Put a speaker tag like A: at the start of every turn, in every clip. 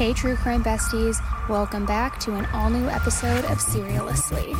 A: Hey, true crime besties, welcome back to an all new episode of Serialously.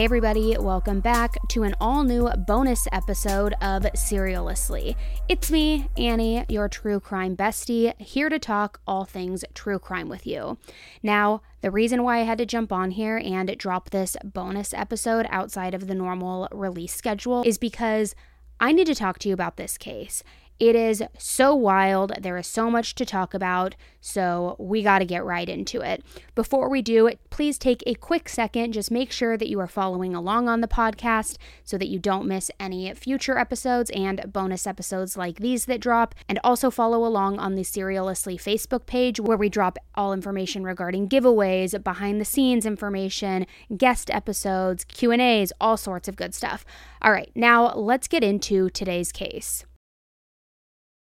A: Hey, everybody, welcome back to an all new bonus episode of Serialously. It's me, Annie, your true crime bestie, here to talk all things true crime with you. Now, the reason why I had to jump on here and drop this bonus episode outside of the normal release schedule is because I need to talk to you about this case. It is so wild. There is so much to talk about. So we got to get right into it. Before we do, please take a quick second. Just make sure that you are following along on the podcast so that you don't miss any future episodes and bonus episodes like these that drop. And also follow along on the Serialously Facebook page where we drop all information regarding giveaways, behind the scenes information, guest episodes, Q&As, all sorts of good stuff. All right, now let's get into today's case.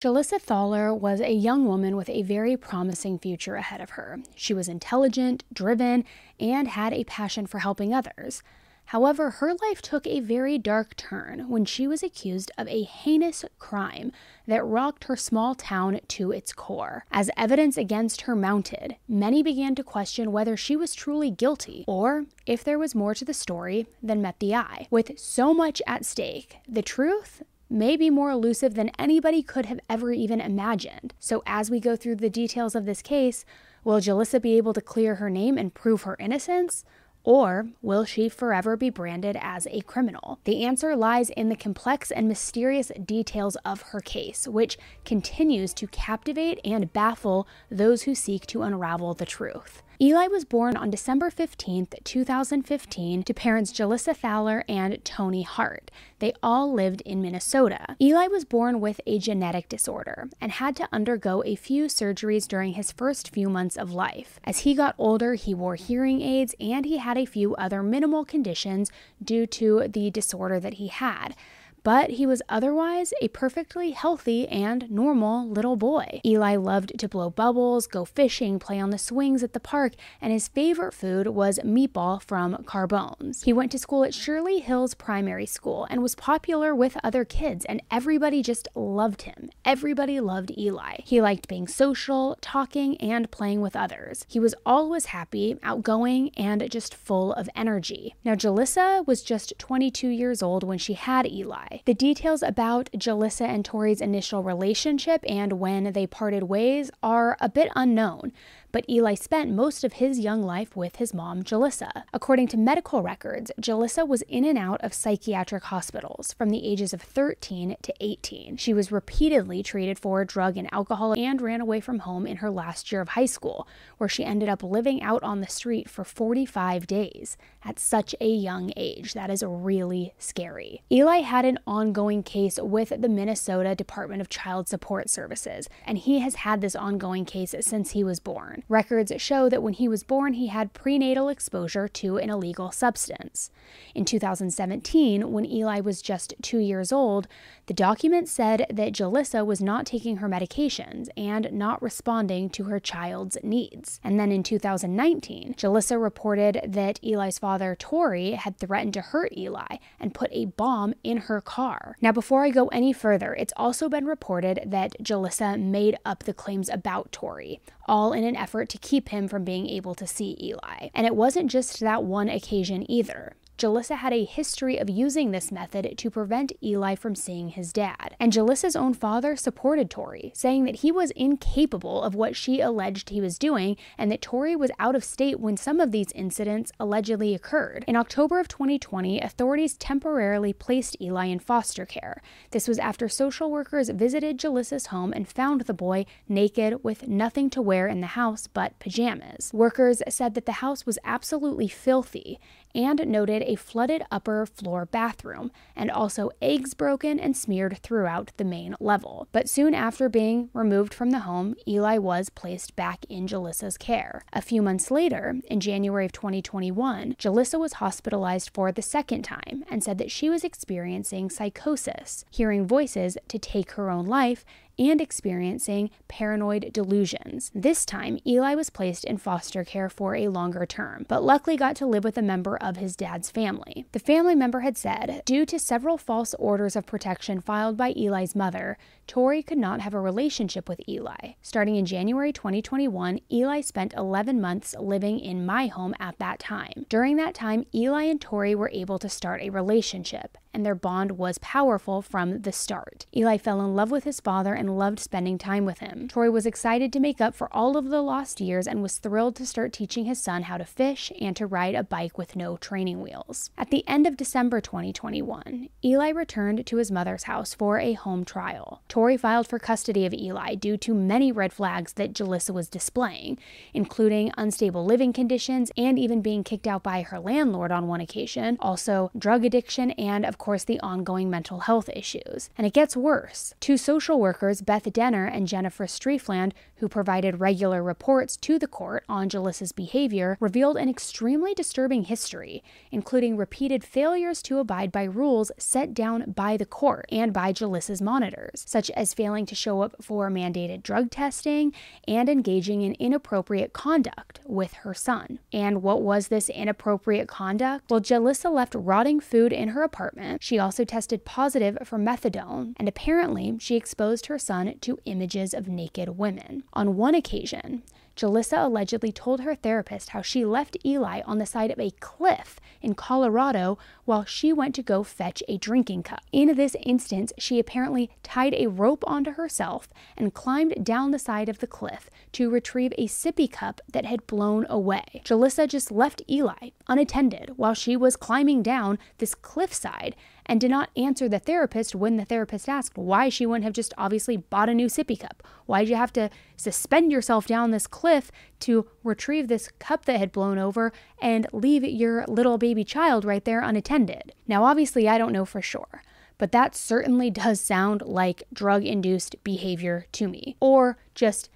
A: Jalissa Thaler was a young woman with a very promising future ahead of her. She was intelligent, driven, and had a passion for helping others. However, her life took a very dark turn when she was accused of a heinous crime that rocked her small town to its core. As evidence against her mounted, many began to question whether she was truly guilty or if there was more to the story than met the eye. With so much at stake, the truth may be more elusive than anybody could have ever even imagined. So, as we go through the details of this case, will Jalissa be able to clear her name and prove her innocence? Or will she forever be branded as a criminal? The answer lies in the complex and mysterious details of her case, which continues to captivate and baffle those who seek to unravel the truth. Eli was born on December 15, 2015, to parents Jalissa Thaler and Tony Hart. They all lived in Minnesota. Eli was born with a genetic disorder and had to undergo a few surgeries during his first few months of life. As he got older, he wore hearing aids and he had a few other minimal conditions due to the disorder that he had but he was otherwise a perfectly healthy and normal little boy. Eli loved to blow bubbles, go fishing, play on the swings at the park, and his favorite food was meatball from Carbones. He went to school at Shirley Hills Primary School and was popular with other kids, and everybody just loved him. Everybody loved Eli. He liked being social, talking, and playing with others. He was always happy, outgoing, and just full of energy. Now, Jalissa was just 22 years old when she had Eli. The details about Jalissa and Torrey's initial relationship and when they parted ways are a bit unknown, but Eli spent most of his young life with his mom, Jalissa. According to medical records, Jalissa was in and out of psychiatric hospitals from the ages of 13 to 18. She was repeatedly treated for drug and alcohol and ran away from home in her last year of high school, where she ended up living out on the street for 45 days at such a young age. That is really scary. Eli had an ongoing case with the Minnesota Department of Child Support Services, and he has had this ongoing case since he was born. Records show that when he was born, he had prenatal exposure to an illegal substance. In 2017, when Eli was just two years old, the document said that Jalissa was not taking her medications and not responding to her child's needs. And then in 2019, Jalissa reported that Eli's father, Torrey, had threatened to hurt Eli and put a bomb in her car. Now, before I go any further, it's also been reported that Jalissa made up the claims about Torrey, all in an effort to keep him from being able to see Eli. And it wasn't just that one occasion either. Jalissa had a history of using this method to prevent Eli from seeing his dad. And Jalissa's own father supported Torrey, saying that he was incapable of what she alleged he was doing and that Torrey was out of state when some of these incidents allegedly occurred. In October of 2020, authorities temporarily placed Eli in foster care. This was after social workers visited Jalissa's home and found the boy naked with nothing to wear in the house but pajamas. Workers said that the house was absolutely filthy and noted a flooded upper floor bathroom and also eggs broken and smeared throughout the main level. But soon after being removed from the home, Eli was placed back in Jalissa's care. A few months later, in January of 2021, Jalissa was hospitalized for the second time and said that she was experiencing psychosis, hearing voices to take her own life and experiencing paranoid delusions. This time, Eli was placed in foster care for a longer term, but luckily got to live with a member of his dad's family. The family member had said, due to several false orders of protection filed by Eli's mother, Torrey could not have a relationship with Eli. Starting in January 2021, Eli spent 11 months living in my home at that time. During that time, Eli and Torrey were able to start a relationship and their bond was powerful from the start. Eli fell in love with his father and loved spending time with him. Torrey was excited to make up for all of the lost years and was thrilled to start teaching his son how to fish and to ride a bike with no training wheels. At the end of December 2021, Eli returned to his mother's house for a home trial. Torrey filed for custody of Eli due to many red flags that Jalissa was displaying, including unstable living conditions and even being kicked out by her landlord on one occasion, also drug addiction, and of course, the ongoing mental health issues. And it gets worse. Two social workers, Beth Denner and Jennifer Streefland, who provided regular reports to the court on Jalissa's behavior, revealed an extremely disturbing history, including repeated failures to abide by rules set down by the court and by Jalissa's monitors, such as failing to show up for mandated drug testing and engaging in inappropriate conduct with her son. And what was this inappropriate conduct? Well, Jalissa left rotting food in her apartment she also tested positive for methadone, and apparently she exposed her son to images of naked women. On one occasion, Jalissa allegedly told her therapist how she left Eli on the side of a cliff in Colorado while she went to go fetch a drinking cup. In this instance, she apparently tied a rope onto herself and climbed down the side of the cliff to retrieve a sippy cup that had blown away. Jalissa just left Eli unattended while she was climbing down this cliffside and did not answer the therapist when the therapist asked why she wouldn't have just obviously bought a new sippy cup. Why did you have to suspend yourself down this cliff to retrieve this cup that had blown over and leave your little baby child right there unattended? Now, obviously, I don't know for sure but that certainly does sound like drug induced behavior to me, or just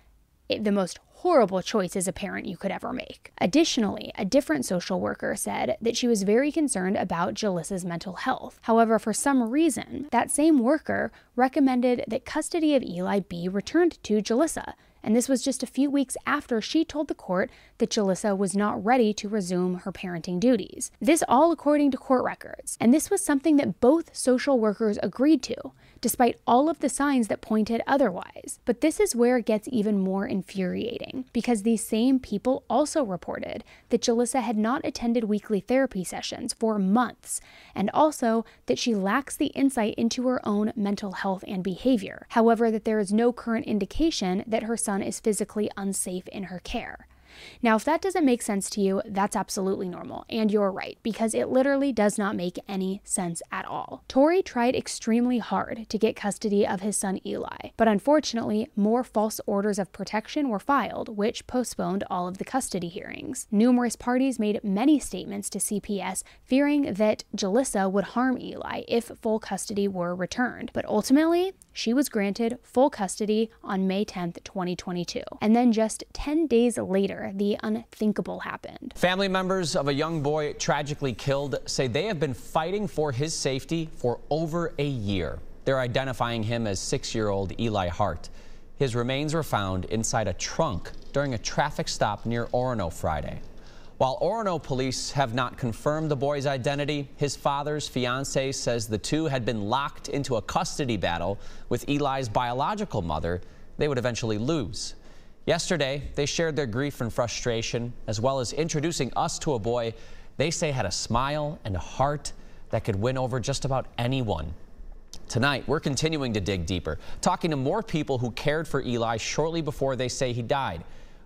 A: the most horrible choice as a parent you could ever make. Additionally, a different social worker said that she was very concerned about Jalissa's mental health. However, for some reason, that same worker recommended that custody of Eli be returned to Jalissa, and this was just a few weeks after she told the court that Jalissa was not ready to resume her parenting duties. This all according to court records, and this was something that both social workers agreed to despite all of the signs that pointed otherwise. But this is where it gets even more infuriating, because these same people also reported that Jalissa had not attended weekly therapy sessions for months, and also that she lacks the insight into her own mental health and behavior. However, that there is no current indication that her son is physically unsafe in her care. Now, if that doesn't make sense to you, that's absolutely normal, and you're right, because it literally does not make any sense at all. Torrey tried extremely hard to get custody of his son Eli, but unfortunately, more false orders of protection were filed, which postponed all of the custody hearings. Numerous parties made many statements to CPS fearing that Jalissa would harm Eli if full custody were returned, but ultimately, she was granted full custody on May 10, 2022. And then just 10 days later, the unthinkable happened.
B: Family members of a young boy tragically killed say they have been fighting for his safety for over a year. They're identifying him as six year old Eli Hart. His remains were found inside a trunk during a traffic stop near Orono Friday. While Orono police have not confirmed the boy's identity, his father's fiance says the two had been locked into a custody battle with Eli's biological mother they would eventually lose. Yesterday, they shared their grief and frustration, as well as introducing us to a boy they say had a smile and a heart that could win over just about anyone. Tonight, we're continuing to dig deeper, talking to more people who cared for Eli shortly before they say he died.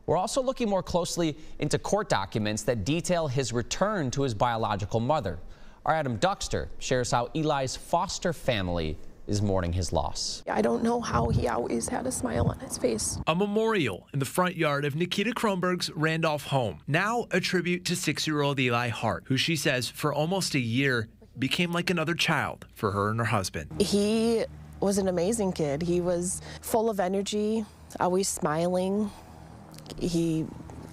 B: We're also looking more closely into court documents that detail his return to his biological mother. Our Adam Duxter shares how Eli's foster family is mourning his loss.
C: I don't know how he always had a smile on his face.
D: A memorial in the front yard of Nikita Kronberg's Randolph home, now a tribute to six year old Eli Hart, who she says for almost a year became like another child for her and her husband.
C: He was an amazing kid. He was full of energy, always smiling. He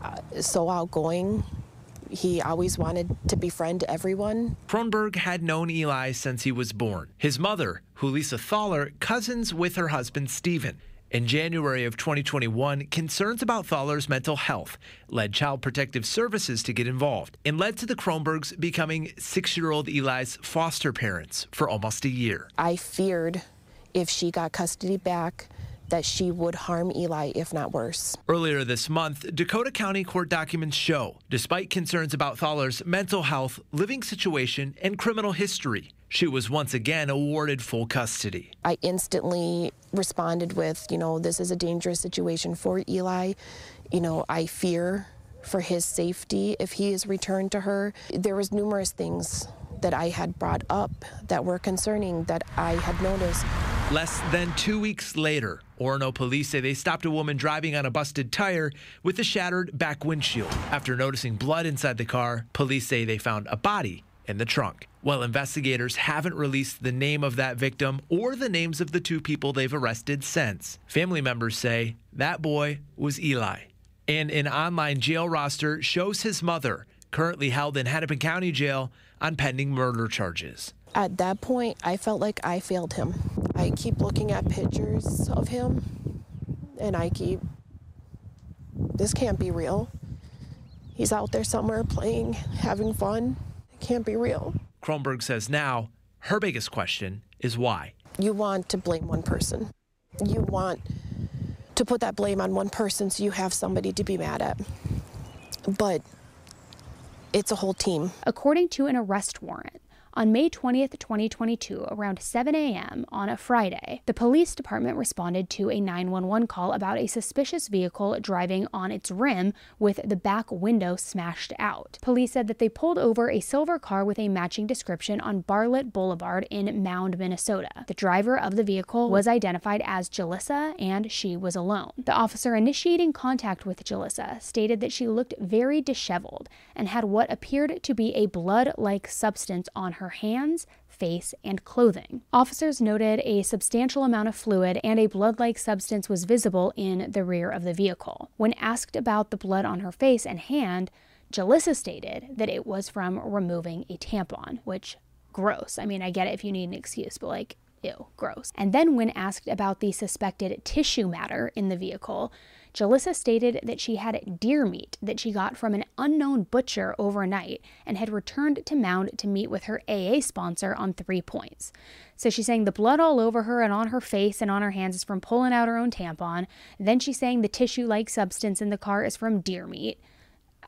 C: uh, so outgoing. He always wanted to befriend everyone.
D: Kronberg had known Eli since he was born. His mother, Jalissa Thaler, cousins with her husband Stephen. In January of 2021, concerns about Thaler's mental health led Child Protective Services to get involved and led to the Kronbergs becoming six year old Eli's foster parents for almost a year.
C: I feared if she got custody back, that she would harm Eli, if not worse.
D: Earlier this month, Dakota County court documents show, despite concerns about Thaler's mental health, living situation, and criminal history, she was once again awarded full custody.
C: I instantly responded with, you know, this is a dangerous situation for Eli. You know, I fear for his safety if he is returned to her. There was numerous things that I had brought up that were concerning that I had noticed.
D: Less than two weeks later, Orono police say they stopped a woman driving on a busted tire with a shattered back windshield. After noticing blood inside the car, police say they found a body in the trunk. While investigators haven't released the name of that victim or the names of the two people they've arrested since, family members say that boy was Eli. And an online jail roster shows his mother, currently held in Hennepin County Jail, on pending murder charges.
C: At that point, I felt like I failed him. I keep looking at pictures of him and I keep, this can't be real. He's out there somewhere playing, having fun. It can't be real.
D: Kronberg says now her biggest question is why.
C: You want to blame one person. You want to put that blame on one person so you have somebody to be mad at. But it's a whole team.
A: According to an arrest warrant, on May 20th, 2022, around 7 a.m. on a Friday, the police department responded to a 911 call about a suspicious vehicle driving on its rim with the back window smashed out. Police said that they pulled over a silver car with a matching description on Bartlett Boulevard in Mound, Minnesota. The driver of the vehicle was identified as Jalissa, and she was alone. The officer initiating contact with Jalissa stated that she looked very disheveled and had what appeared to be a blood like substance on her her hands, face, and clothing. Officers noted a substantial amount of fluid and a blood like substance was visible in the rear of the vehicle. When asked about the blood on her face and hand, Jalissa stated that it was from removing a tampon, which gross. I mean, I get it if you need an excuse, but like, ew, gross. And then when asked about the suspected tissue matter in the vehicle, Jalissa stated that she had deer meat that she got from an unknown butcher overnight and had returned to Mound to meet with her AA sponsor on three points. So she's saying the blood all over her and on her face and on her hands is from pulling out her own tampon. Then she's saying the tissue like substance in the car is from deer meat.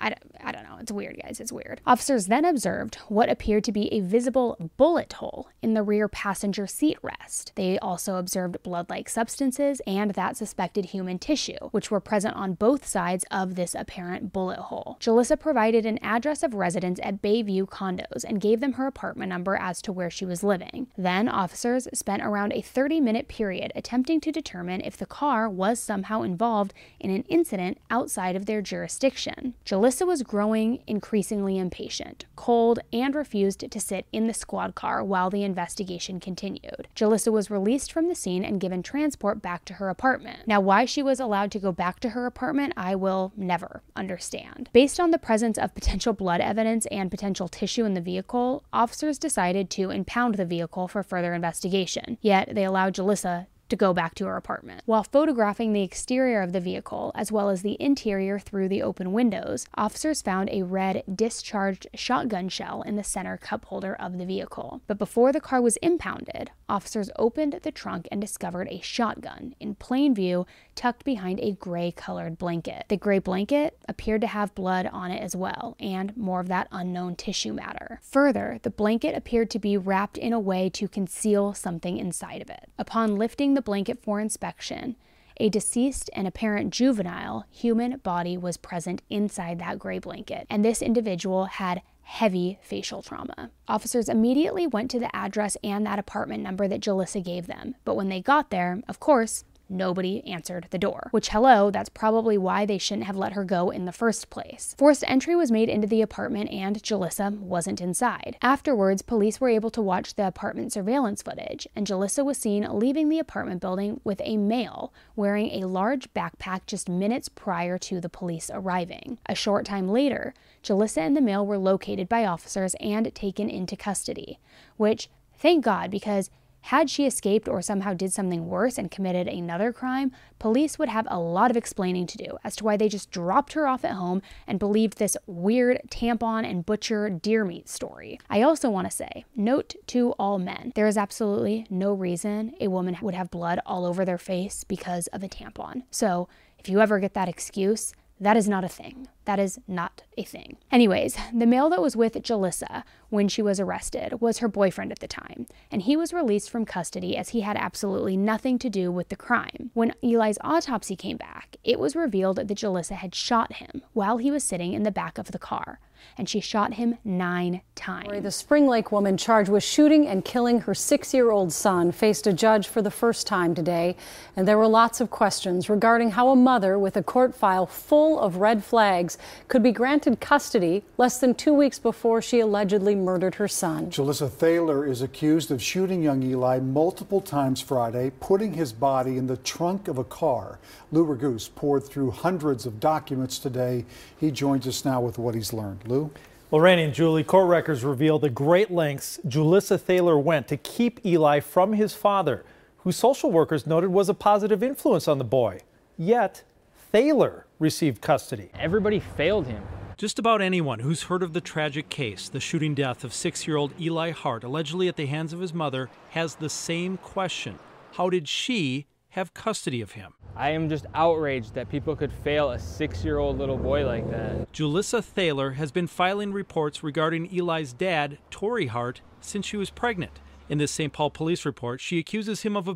A: I I don't know. It's weird, guys. It's weird. Officers then observed what appeared to be a visible bullet hole in the rear passenger seat rest. They also observed blood like substances and that suspected human tissue, which were present on both sides of this apparent bullet hole. Jalissa provided an address of residence at Bayview condos and gave them her apartment number as to where she was living. Then, officers spent around a 30 minute period attempting to determine if the car was somehow involved in an incident outside of their jurisdiction. Jalissa Alyssa was growing increasingly impatient, cold, and refused to sit in the squad car while the investigation continued. Jalissa was released from the scene and given transport back to her apartment. Now, why she was allowed to go back to her apartment, I will never understand. Based on the presence of potential blood evidence and potential tissue in the vehicle, officers decided to impound the vehicle for further investigation. Yet, they allowed Jalissa to go back to her apartment. While photographing the exterior of the vehicle, as well as the interior through the open windows, officers found a red discharged shotgun shell in the center cup holder of the vehicle. But before the car was impounded, officers opened the trunk and discovered a shotgun in plain view tucked behind a gray colored blanket. The gray blanket appeared to have blood on it as well, and more of that unknown tissue matter. Further, the blanket appeared to be wrapped in a way to conceal something inside of it. Upon lifting the blanket for inspection, a deceased and apparent juvenile human body was present inside that gray blanket, and this individual had heavy facial trauma. Officers immediately went to the address and that apartment number that Jalissa gave them, but when they got there, of course, Nobody answered the door. Which, hello, that's probably why they shouldn't have let her go in the first place. Forced entry was made into the apartment and Jalissa wasn't inside. Afterwards, police were able to watch the apartment surveillance footage, and Jalissa was seen leaving the apartment building with a male wearing a large backpack just minutes prior to the police arriving. A short time later, Jalissa and the male were located by officers and taken into custody, which, thank God, because had she escaped or somehow did something worse and committed another crime, police would have a lot of explaining to do as to why they just dropped her off at home and believed this weird tampon and butcher deer meat story. I also want to say, note to all men, there is absolutely no reason a woman would have blood all over their face because of a tampon. So, if you ever get that excuse, that is not a thing. That is not a thing. Anyways, the male that was with Jalissa when she was arrested was her boyfriend at the time, and he was released from custody as he had absolutely nothing to do with the crime. When Eli's autopsy came back, it was revealed that Jalissa had shot him while he was sitting in the back of the car and she shot him nine times.
E: The Spring Lake woman charged with shooting and killing her six year old son faced a judge for the first time today. And there were lots of questions regarding how a mother with a court file full of red flags could be granted custody less than two weeks before she allegedly murdered her son.
F: Jalissa Thaler is accused of shooting young Eli multiple times Friday, putting his body in the trunk of a car. Lou Raguse poured through hundreds of documents today. He joins us now with what he's learned. Lou?
G: Well, Randy and Julie, court records reveal the great lengths Jalissa Thaler went to keep Eli from his father, who social workers noted was a positive influence on the boy. Yet, Thaler received custody.
H: Everybody failed him.
I: Just about anyone who's heard of the tragic case, the shooting death of six year old Eli Hart, allegedly at the hands of his mother, has the same question How did she have custody of him?
H: I am just outraged that people could fail a six year old little boy like that.
I: Jalissa Thaler has been filing reports regarding Eli's dad, Torrey Hart, since she was pregnant. In this St. Paul police report, she accuses him of a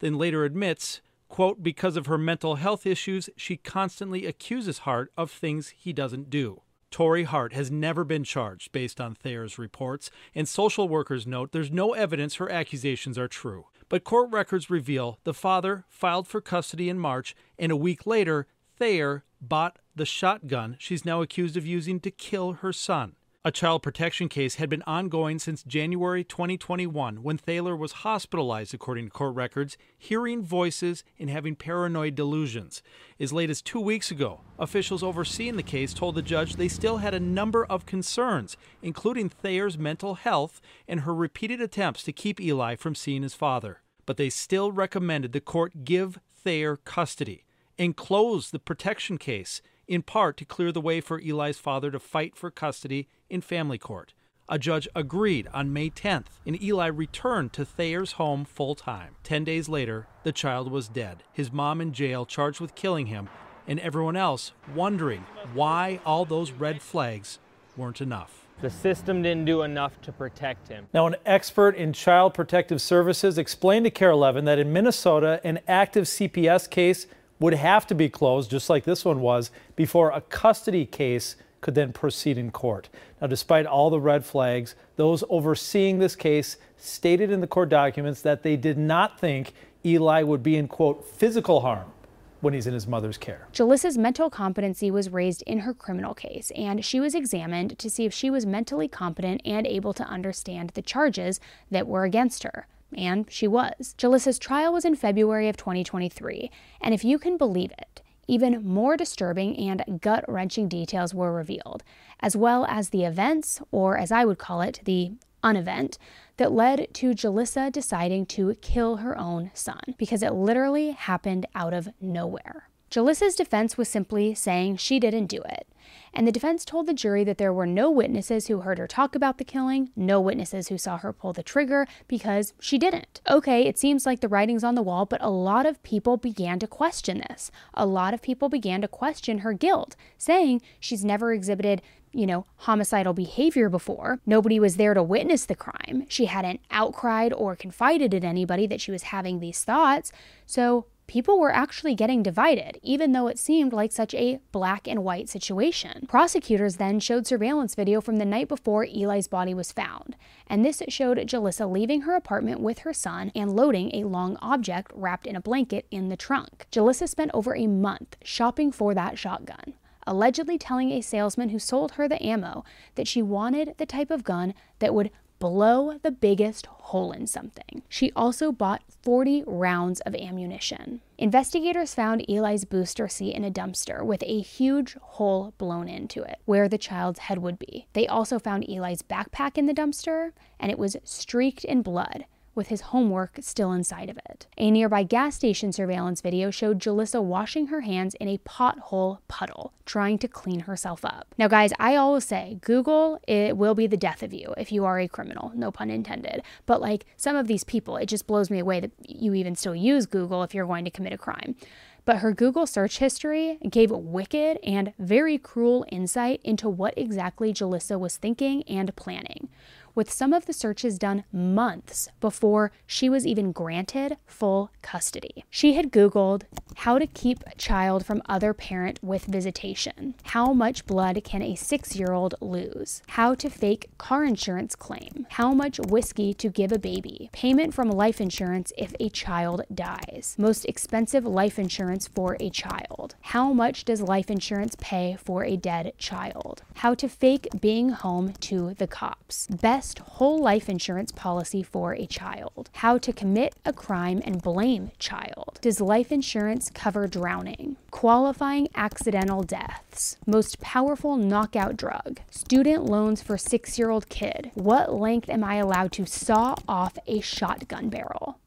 I: then later admits, quote, because of her mental health issues, she constantly accuses Hart of things he doesn't do. Torrey Hart has never been charged based on Thaler's reports, and social workers note there's no evidence her accusations are true. But court records reveal the father filed for custody in March, and a week later, Thaler bought the shotgun she's now accused of using to kill her son. A child protection case had been ongoing since January 2021 when Thaler was hospitalized, according to court records, hearing voices and having paranoid delusions. As late as two weeks ago, officials overseeing the case told the judge they still had a number of concerns, including Thaler's mental health and her repeated attempts to keep Eli from seeing his father. But they still recommended the court give Thaler custody and close the protection case in part to clear the way for Eli's father to fight for custody in family court. A judge agreed on May 10th, and Eli returned to Thaler's home full time. Ten days later, the child was dead, his mom in jail charged with killing him, and everyone else wondering why all those red flags weren't enough.
H: The system didn't do enough to protect him.
G: Now, an expert in child protective services explained to KARE 11 that in Minnesota, an active CPS case would have to be closed, just like this one was, before a custody case could then proceed in court. Now, despite all the red flags, those overseeing this case stated in the court documents that they did not think Eli would be in, quote, physical harm when he's in his mother's care.
A: Jalissa's mental competency was raised in her criminal case, and she was examined to see if she was mentally competent and able to understand the charges that were against her. And she was. Jalissa's trial was in February of 2023, and if you can believe it, even more disturbing and gut wrenching details were revealed, as well as the events, or as I would call it, the unevent, that led to Jalissa deciding to kill her own son, because it literally happened out of nowhere. Jalissa's defense was simply saying she didn't do it. And the defense told the jury that there were no witnesses who heard her talk about the killing, no witnesses who saw her pull the trigger, because she didn't. Okay, it seems like the writing's on the wall, but a lot of people began to question this. A lot of people began to question her guilt, saying she's never exhibited you know, homicidal behavior before. Nobody was there to witness the crime. She hadn't outcried or confided in anybody that she was having these thoughts. So people were actually getting divided, even though it seemed like such a black and white situation. Prosecutors then showed surveillance video from the night before Eli's body was found, and this showed Jalissa leaving her apartment with her son and loading a long object wrapped in a blanket in the trunk. Jalissa spent over a month shopping for that shotgun allegedly telling a salesman who sold her the ammo that she wanted the type of gun that would blow the biggest hole in something. She also bought 40 rounds of ammunition. Investigators found Eli's booster seat in a dumpster with a huge hole blown into it where the child's head would be. They also found Eli's backpack in the dumpster and it was streaked in blood with his homework still inside of it. A nearby gas station surveillance video showed Jalissa washing her hands in a pothole puddle, trying to clean herself up. Now, guys, I always say Google, it will be the death of you if you are a criminal, no pun intended. But like some of these people, it just blows me away that you even still use Google if you're going to commit a crime but her Google search history gave wicked and very cruel insight into what exactly Jalissa was thinking and planning with some of the searches done months before she was even granted full custody. She had Googled how to keep a child from other parent with visitation, how much blood can a six year old lose, how to fake car insurance claim, how much whiskey to give a baby, payment from life insurance if a child dies, most expensive life insurance for a child, how much does life insurance pay for a dead child, how to fake being home to the cops, best best whole life insurance policy for a child. How to commit a crime and blame child. Does life insurance cover drowning? Qualifying accidental deaths. Most powerful knockout drug. Student loans for six year old kid. What length am I allowed to saw off a shotgun barrel?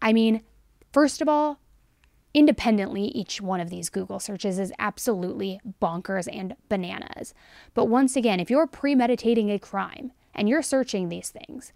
A: I mean, first of all, independently, each one of these Google searches is absolutely bonkers and bananas. But once again, if you're premeditating a crime and you're searching these things,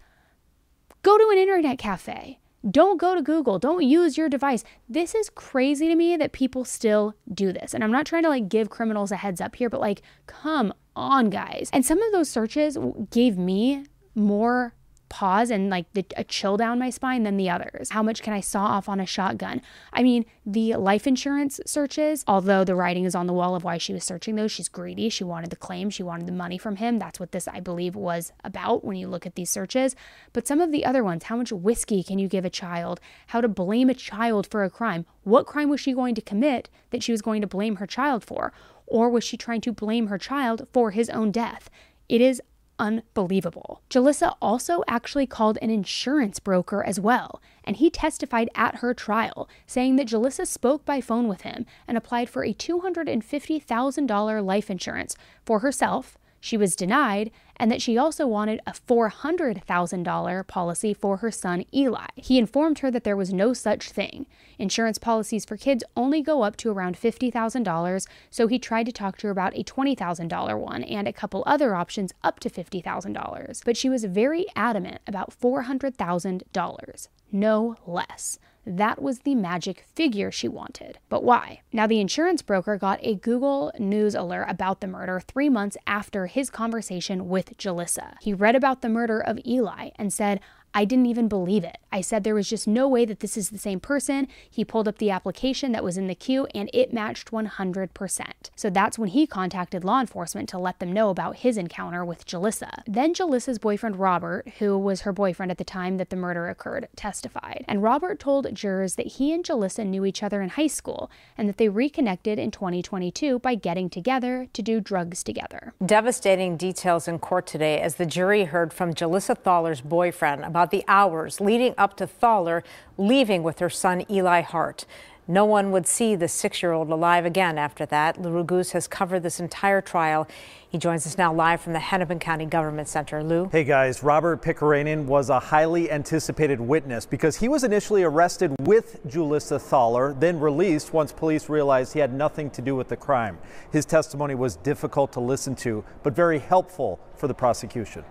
A: go to an internet cafe. Don't go to Google. Don't use your device. This is crazy to me that people still do this. And I'm not trying to like give criminals a heads up here, but like, come on, guys. And some of those searches gave me more pause and like the, a chill down my spine than the others. How much can I saw off on a shotgun? I mean, the life insurance searches, although the writing is on the wall of why she was searching those, she's greedy. She wanted the claim, she wanted the money from him. That's what this, I believe, was about when you look at these searches. But some of the other ones, how much whiskey can you give a child? How to blame a child for a crime? What crime was she going to commit that she was going to blame her child for? Or was she trying to blame her child for his own death? It is unbelievable. Jalissa also actually called an insurance broker as well, and he testified at her trial, saying that Jalissa spoke by phone with him and applied for a $250,000 life insurance for herself she was denied, and that she also wanted a $400,000 policy for her son Eli. He informed her that there was no such thing. Insurance policies for kids only go up to around $50,000, so he tried to talk to her about a $20,000 one and a couple other options up to $50,000. But she was very adamant about $400,000, no less. That was the magic figure she wanted. But why? Now, the insurance broker got a Google News alert about the murder three months after his conversation with Jalissa. He read about the murder of Eli and said, I didn't even believe it. I said there was just no way that this is the same person. He pulled up the application that was in the queue and it matched 100%. So that's when he contacted law enforcement to let them know about his encounter with Jalissa. Then Jalissa's boyfriend Robert, who was her boyfriend at the time that the murder occurred, testified. And Robert told jurors that he and Jalissa knew each other in high school and that they reconnected in 2022 by getting together to do drugs together.
J: Devastating details in court today as the jury heard from Jalissa Thaler's boyfriend about about the hours leading up to Thaler leaving with her son Eli Hart. No one would see the six year old alive again after that. Lou Raguse has covered this entire trial. He joins us now live from the Hennepin County Government Center. Lou.
K: Hey guys, Robert Pickerainen was a highly anticipated witness because he was initially arrested with Jalissa Thaler, then released once police realized he had nothing to do with the crime. His testimony was difficult to listen to, but very helpful for the prosecution.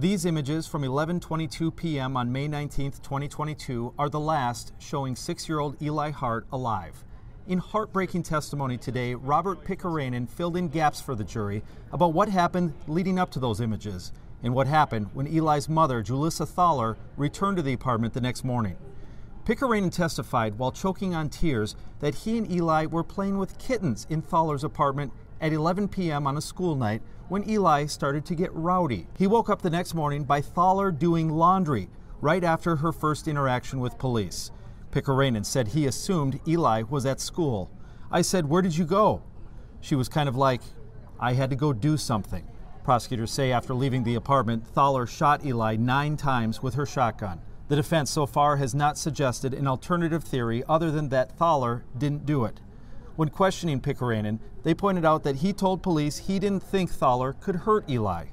L: These images from 11:22 p.m. on May 19, 2022 are the last showing 6-year-old Eli Hart alive. In heartbreaking testimony today, Robert Pickerainen filled in gaps for the jury about what happened leading up to those images and what happened when Eli's mother, Jalissa Thaler, returned to the apartment the next morning. Pickerainen testified while choking on tears that he and Eli were playing with kittens in Thaler's apartment at 11 p.m. on a school night when Eli started to get rowdy. He woke up the next morning by Thaler doing laundry right after her first interaction with police. Pickerainen said he assumed Eli was at school. I said, Where did you go? She was kind of like, I had to go do something. Prosecutors say after leaving the apartment, Thaler shot Eli nine times with her shotgun. The defense so far has not suggested an alternative theory other than that Thaler didn't do it. When questioning Pickerainen, they pointed out that he told police he didn't think Thaler could hurt Eli.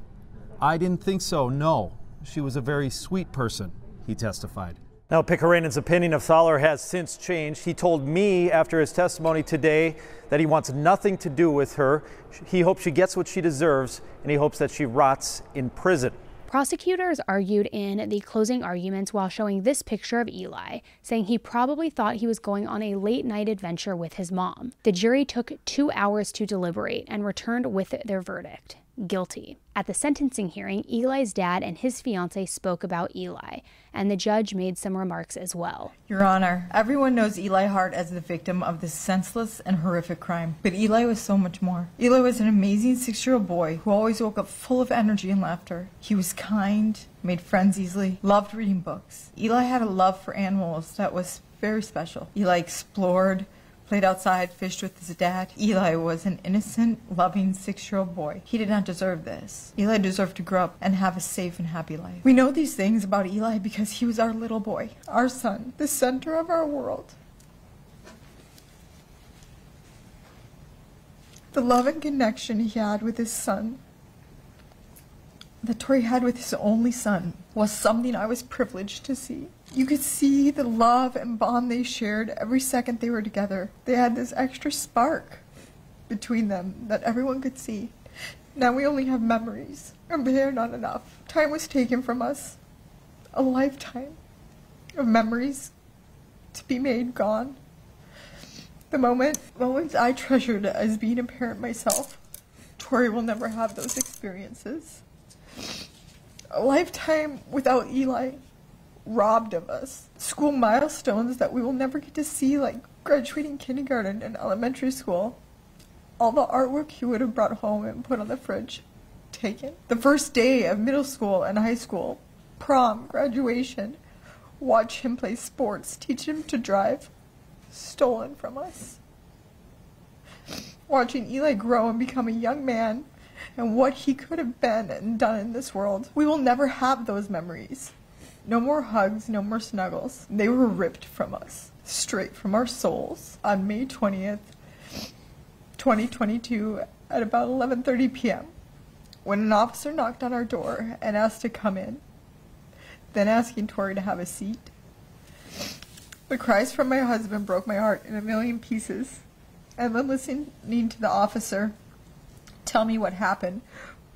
L: I didn't think so, no. She was a very sweet person, he testified.
K: Now, Pickerainen's opinion of Thaler has since changed. He told me after his testimony today that he wants nothing to do with her. He hopes she gets what she deserves, and he hopes that she rots in prison.
A: Prosecutors argued in the closing arguments while showing this picture of Eli, saying he probably thought he was going on a late night adventure with his mom. The jury took two hours to deliberate and returned with their verdict guilty. At the sentencing hearing, Eli's dad and his fiance spoke about Eli, and the judge made some remarks as well.
M: Your Honor, everyone knows Eli Hart as the victim of this senseless and horrific crime, but Eli was so much more. Eli was an amazing six year old boy who always woke up full of energy and laughter. He was kind, made friends easily, loved reading books. Eli had a love for animals that was very special. Eli explored, played outside, fished with his dad. Eli was an innocent, loving six year old boy. He did not deserve this. Eli deserved to grow up and have a safe and happy life. We know these things about Eli because he was our little boy, our son, the center of our world. The love and connection he had with his son that Torrey had with his only son was something I was privileged to see. You could see the love and bond they shared every second they were together. They had this extra spark between them that everyone could see. Now we only have memories, and they're not enough. Time was taken from us. A lifetime of memories to be made gone. The moment, moments I treasured as being a parent myself, Torrey will never have those experiences. A lifetime without Eli robbed of us. School milestones that we will never get to see, like graduating kindergarten and elementary school. All the artwork he would have brought home and put on the fridge, taken. The first day of middle school and high school, prom, graduation, watch him play sports, teach him to drive, stolen from us. Watching Eli grow and become a young man and what he could have been and done in this world. We will never have those memories. No more hugs, no more snuggles. They were ripped from us, straight from our souls, on May 20th, 2022 at about 11:30 p.m. when an officer knocked on our door and asked to come in, then asking Torrey to have a seat. The cries from my husband broke my heart in a million pieces. And then listening to the officer tell me what happened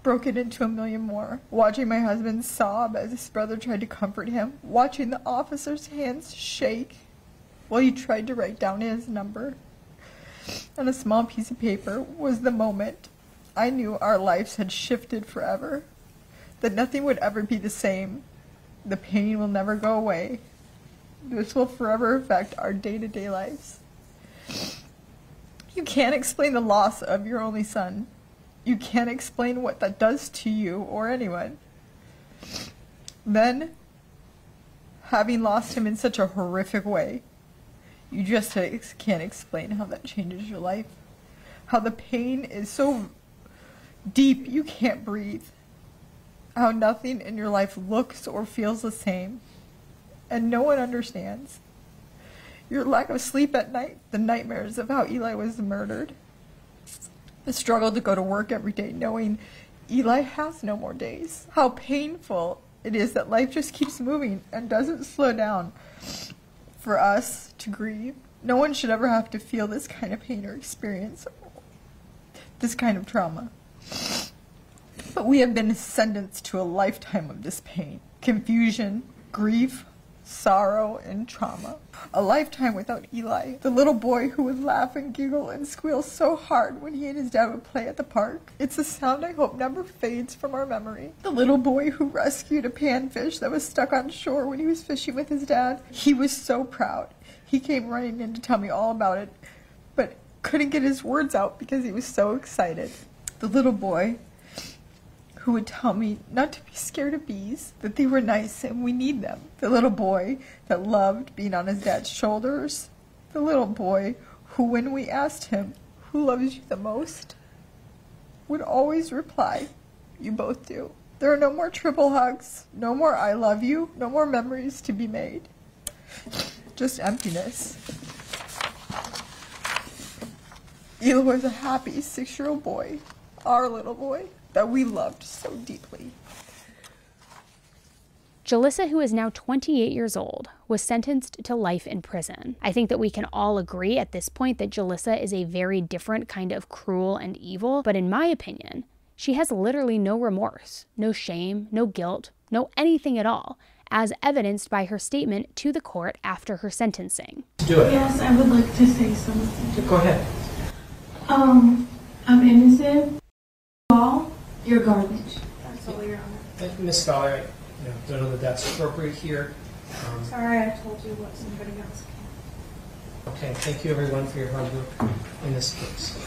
M: broke it into a million more. Watching my husband sob as his brother tried to comfort him, watching the officer's hands shake while he tried to write down his number on a small piece of paper was the moment I knew our lives had shifted forever, that nothing would ever be the same. The pain will never go away. This will forever affect our day to day lives. You can't explain the loss of your only son you can't explain what that does to you or anyone. Then, having lost him in such a horrific way, you just can't explain how that changes your life. How the pain is so deep you can't breathe. How nothing in your life looks or feels the same. And no one understands. Your lack of sleep at night, the nightmares of how Eli was murdered the struggle to go to work every day knowing Eli has no more days. How painful it is that life just keeps moving and doesn't slow down for us to grieve. No one should ever have to feel this kind of pain or experience this kind of trauma. But we have been sentenced to a lifetime of this pain, confusion, grief, sorrow, and trauma. A lifetime without Eli, the little boy who would laugh and giggle and squeal so hard when he and his dad would play at the park. It's a sound I hope never fades from our memory. The little boy who rescued a panfish that was stuck on shore when he was fishing with his dad. He was so proud. He came running in to tell me all about it, but couldn't get his words out because he was so excited. The little boy who would tell me not to be scared of bees, that they were nice and we need them. The little boy that loved being on his dad's shoulders. The little boy who, when we asked him, Who loves you the most? would always reply, You both do. There are no more triple hugs, no more I love you, no more memories to be made. Just emptiness. Eli was a happy six year old boy, our little boy that we loved so deeply.
A: Jalissa, who is now 28 years old, was sentenced to life in prison. I think that we can all agree at this point that Jalissa is a very different kind of cruel and evil, but in my opinion, she has literally no remorse, no shame, no guilt, no anything at all, as evidenced by her statement to the court after her sentencing.
N: Do it. Yes, I would like to say something.
O: Go ahead.
N: Um, I'm innocent. All you're garbage. That's all, Your Honor.
O: Ms. Fowler, I you know, don't know that that's appropriate here. Um,
N: Sorry, I told you what somebody else can.
O: okay, thank you everyone for your hard work in this case.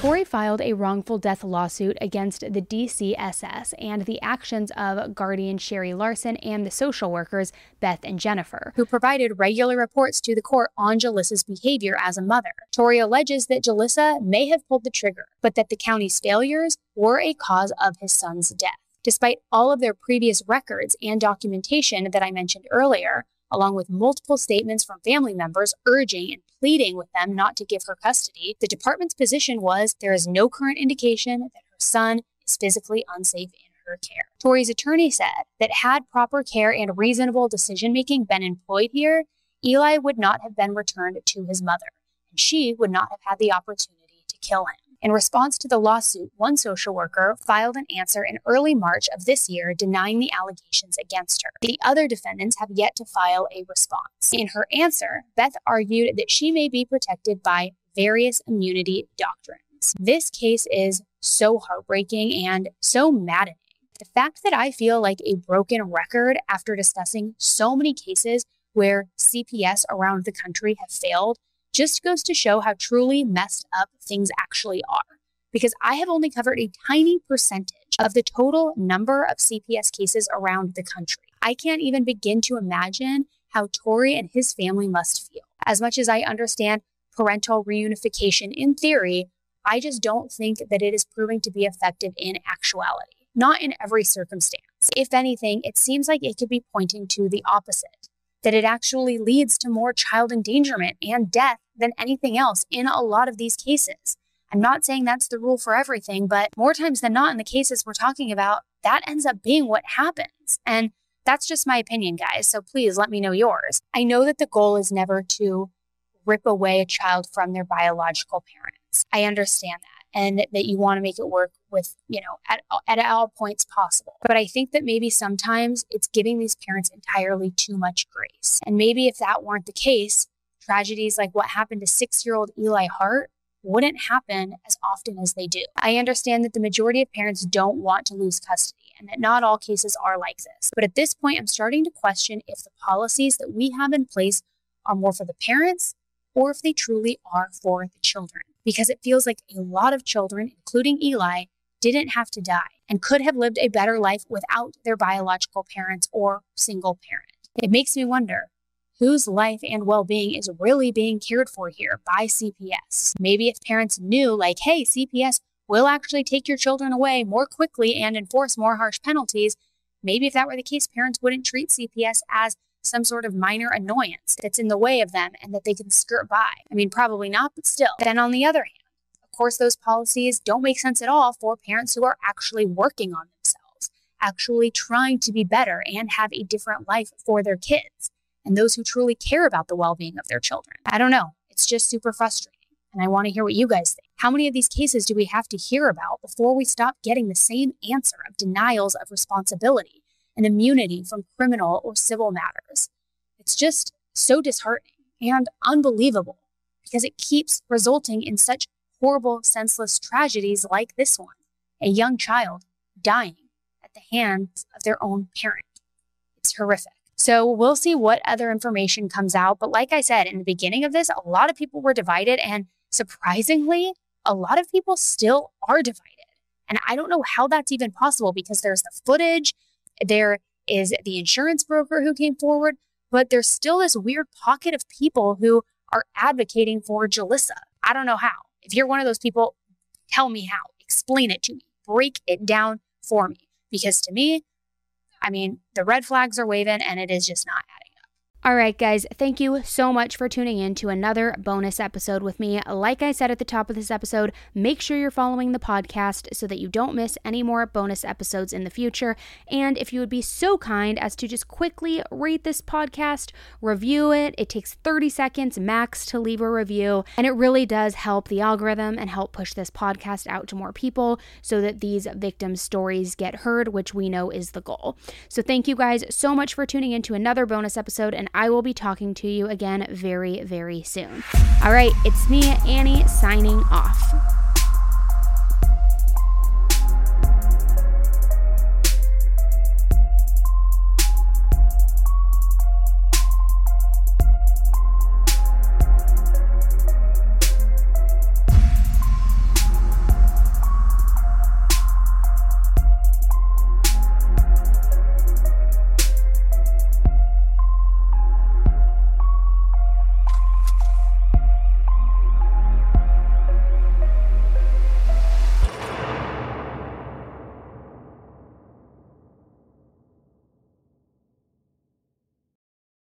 A: Torrey filed a wrongful death lawsuit against the DCSS and the actions of guardian Sherry Larson and the social workers Beth and Jennifer, who provided regular reports to the court on Jalissa's behavior as a mother. Torrey alleges that Jalissa may have pulled the trigger, but that the county's failures were a cause of his son's death. Despite all of their previous records and documentation that I mentioned earlier, along with multiple statements from family members urging and pleading with them not to give her custody, the department's position was there is no current indication that her son is physically unsafe in her care. Torrey's attorney said that had proper care and reasonable decision making been employed here, Eli would not have been returned to his mother, and she would not have had the opportunity to kill him. In response to the lawsuit, one social worker filed an answer in early March of this year denying the allegations against her. The other defendants have yet to file a response. In her answer, Beth argued that she may be protected by various immunity doctrines. This case is so heartbreaking and so maddening. The fact that I feel like a broken record after discussing so many cases where CPS around the country have failed just goes to show how truly messed up things actually are. Because I have only covered a tiny percentage of the total number of CPS cases around the country. I can't even begin to imagine how Torrey and his family must feel. As much as I understand parental reunification in theory, I just don't think that it is proving to be effective in actuality. Not in every circumstance. If anything, it seems like it could be pointing to the opposite that it actually leads to more child endangerment and death than anything else in a lot of these cases. I'm not saying that's the rule for everything, but more times than not in the cases we're talking about, that ends up being what happens. And that's just my opinion, guys. So please let me know yours. I know that the goal is never to rip away a child from their biological parents. I understand that and that you want to make it work with, you know, at, at all points possible. But I think that maybe sometimes it's giving these parents entirely too much grace. And maybe if that weren't the case, tragedies like what happened to six year old Eli Hart wouldn't happen as often as they do. I understand that the majority of parents don't want to lose custody and that not all cases are like this. But at this point, I'm starting to question if the policies that we have in place are more for the parents or if they truly are for the children because it feels like a lot of children, including Eli, didn't have to die and could have lived a better life without their biological parents or single parent. It makes me wonder whose life and well being is really being cared for here by CPS. Maybe if parents knew, like, hey, CPS will actually take your children away more quickly and enforce more harsh penalties, maybe if that were the case, parents wouldn't treat CPS as some sort of minor annoyance that's in the way of them and that they can skirt by. I mean, probably not, but still. Then on the other hand, of course, those policies don't make sense at all for parents who are actually working on themselves, actually trying to be better and have a different life for their kids, and those who truly care about the well being of their children. I don't know. It's just super frustrating. And I want to hear what you guys think. How many of these cases do we have to hear about before we stop getting the same answer of denials of responsibility and immunity from criminal or civil matters. It's just so disheartening and unbelievable because it keeps resulting in such horrible, senseless tragedies like this one a young child dying at the hands of their own parent. It's horrific. So we'll see what other information comes out. But like I said, in the beginning of this, a lot of people were divided. And surprisingly, a lot of people still are divided. And I don't know how that's even possible because there's the footage, there is the insurance broker who came forward, but there's still this weird pocket of people who are advocating for Jalissa. I don't know how. If you're one of those people, tell me how. Explain it to me. Break it down for me. Because to me, I mean, the red flags are waving and it is just not. All right, guys, thank you so much for tuning in to another bonus episode with me. Like I said at the top of this episode, make sure you're following the podcast so that you don't miss any more bonus episodes in the future. And if you would be so kind as to just quickly rate this podcast, review it, it takes 30 seconds max to leave a review. And it really does help the algorithm and help push this podcast out to more people so that these victim stories get heard, which we know is the goal. So thank you guys so much for tuning in to another bonus episode. And I will be talking to you again very, very soon. All right, it's me, Annie, signing off.